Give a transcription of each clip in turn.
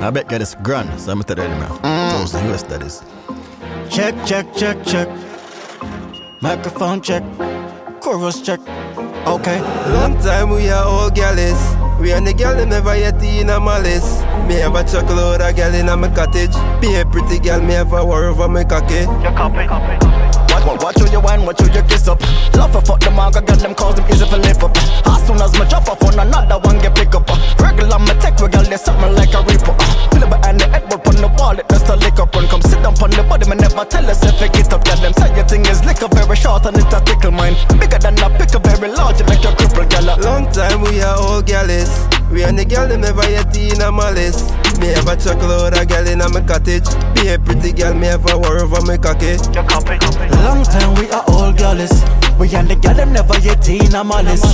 I bet get this grand, so I'm tell you now. Mm. Those the US that is. Check, check, check, check. Microphone check. Chorus check. Okay. Long time we are all gallis. We and the gal them never yet in a malice. Me have a chuckle out a gal in a my cottage. Be a pretty gal, me have a war over my cocky. Watch, watch, watch who you wine, watch who you kiss up. Love for fuck the mark, I got them calls them easy for live up. As soon as my drop off on another one get pick up. Sit down on the body, me never tell us if it get up. Got them say your thing is liquor very short and it a tickle mine. Bigger than a pick very large, it make you cripple, gal. Long time we are all gallis. We and the gal them never yet in a malice. Me have a chuckle out a gal in a my cottage. Be a pretty gal, me have a war over my cocky. Long time we are all girlies. We and the girl them never yet in a malice.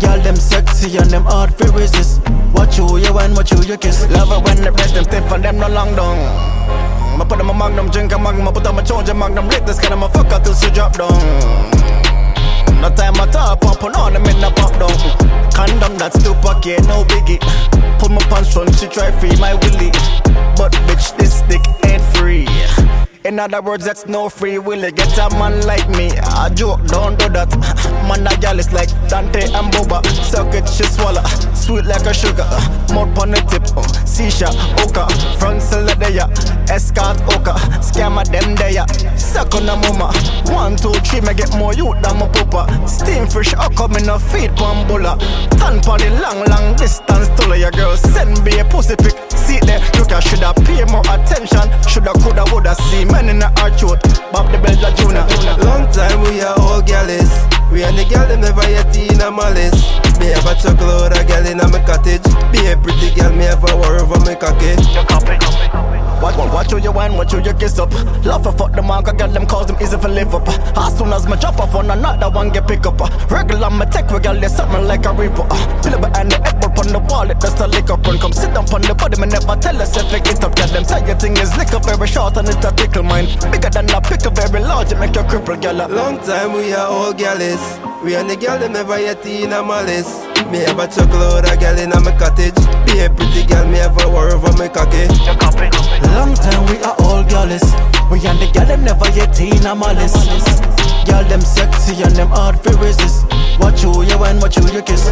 Girl them sexy and them hard for resist. Watch who you and watch who you kiss. Love it when the rest them a magnum, drink a magnum, a a lick this kind of a till she drop down. No time at all, pump on them in the pop down. Condom that's too pocket, no biggie. Put my pants front, she try free my willy. But bitch, this dick. In other words, that's no free will. Get a man like me. A joke, don't do that. Man, a gal is like Dante and Boba. Suck it, she swallow. Sweet like a sugar. Mouth on the tip. Um, Sisha, Oka. Front Celadea. Escort Oka. Scammer them there. Suck on the mama. One, two, three, me get more youth than my papa. Steam fish, I come in a feed pambola. Tan pon the long, long distance to your girl. Send me a pussy pic. See look, I shoulda pay more attention. Shoulda, coulda, woulda see men in the arch throat. Bob the Builda Junior. Long time we are all gallis. We and the gal them never yet in a malice. Me have a chuckle out a gal in a my cottage. Be a pretty gal, me have a war over my cocky. Watch, watch, watch who you wine, watch who you kiss up. Love for fuck the mark, I got them calls them easy for live up. As soon as my drop off on another one get pick up. Regular my tech, we got something like a reaper. Pillar behind the headboard on the wall, it just a lick up. Run, come sit down on the body, me never tell us if it get up. Got them say your thing is lick up very short and it a tickle mine. Bigger than a pick up very large, it make you cripple, gal. Long time we are all gallis. We and the gal them never yet in a malice. Me have a chuckle out a gal in a my cottage. Be a pretty gal, me have a war over my cocky. Long time we are all girlies. We and the girl them never yet in a malice. Girl them sexy and them hard for resist. Watch who you and watch who you kiss.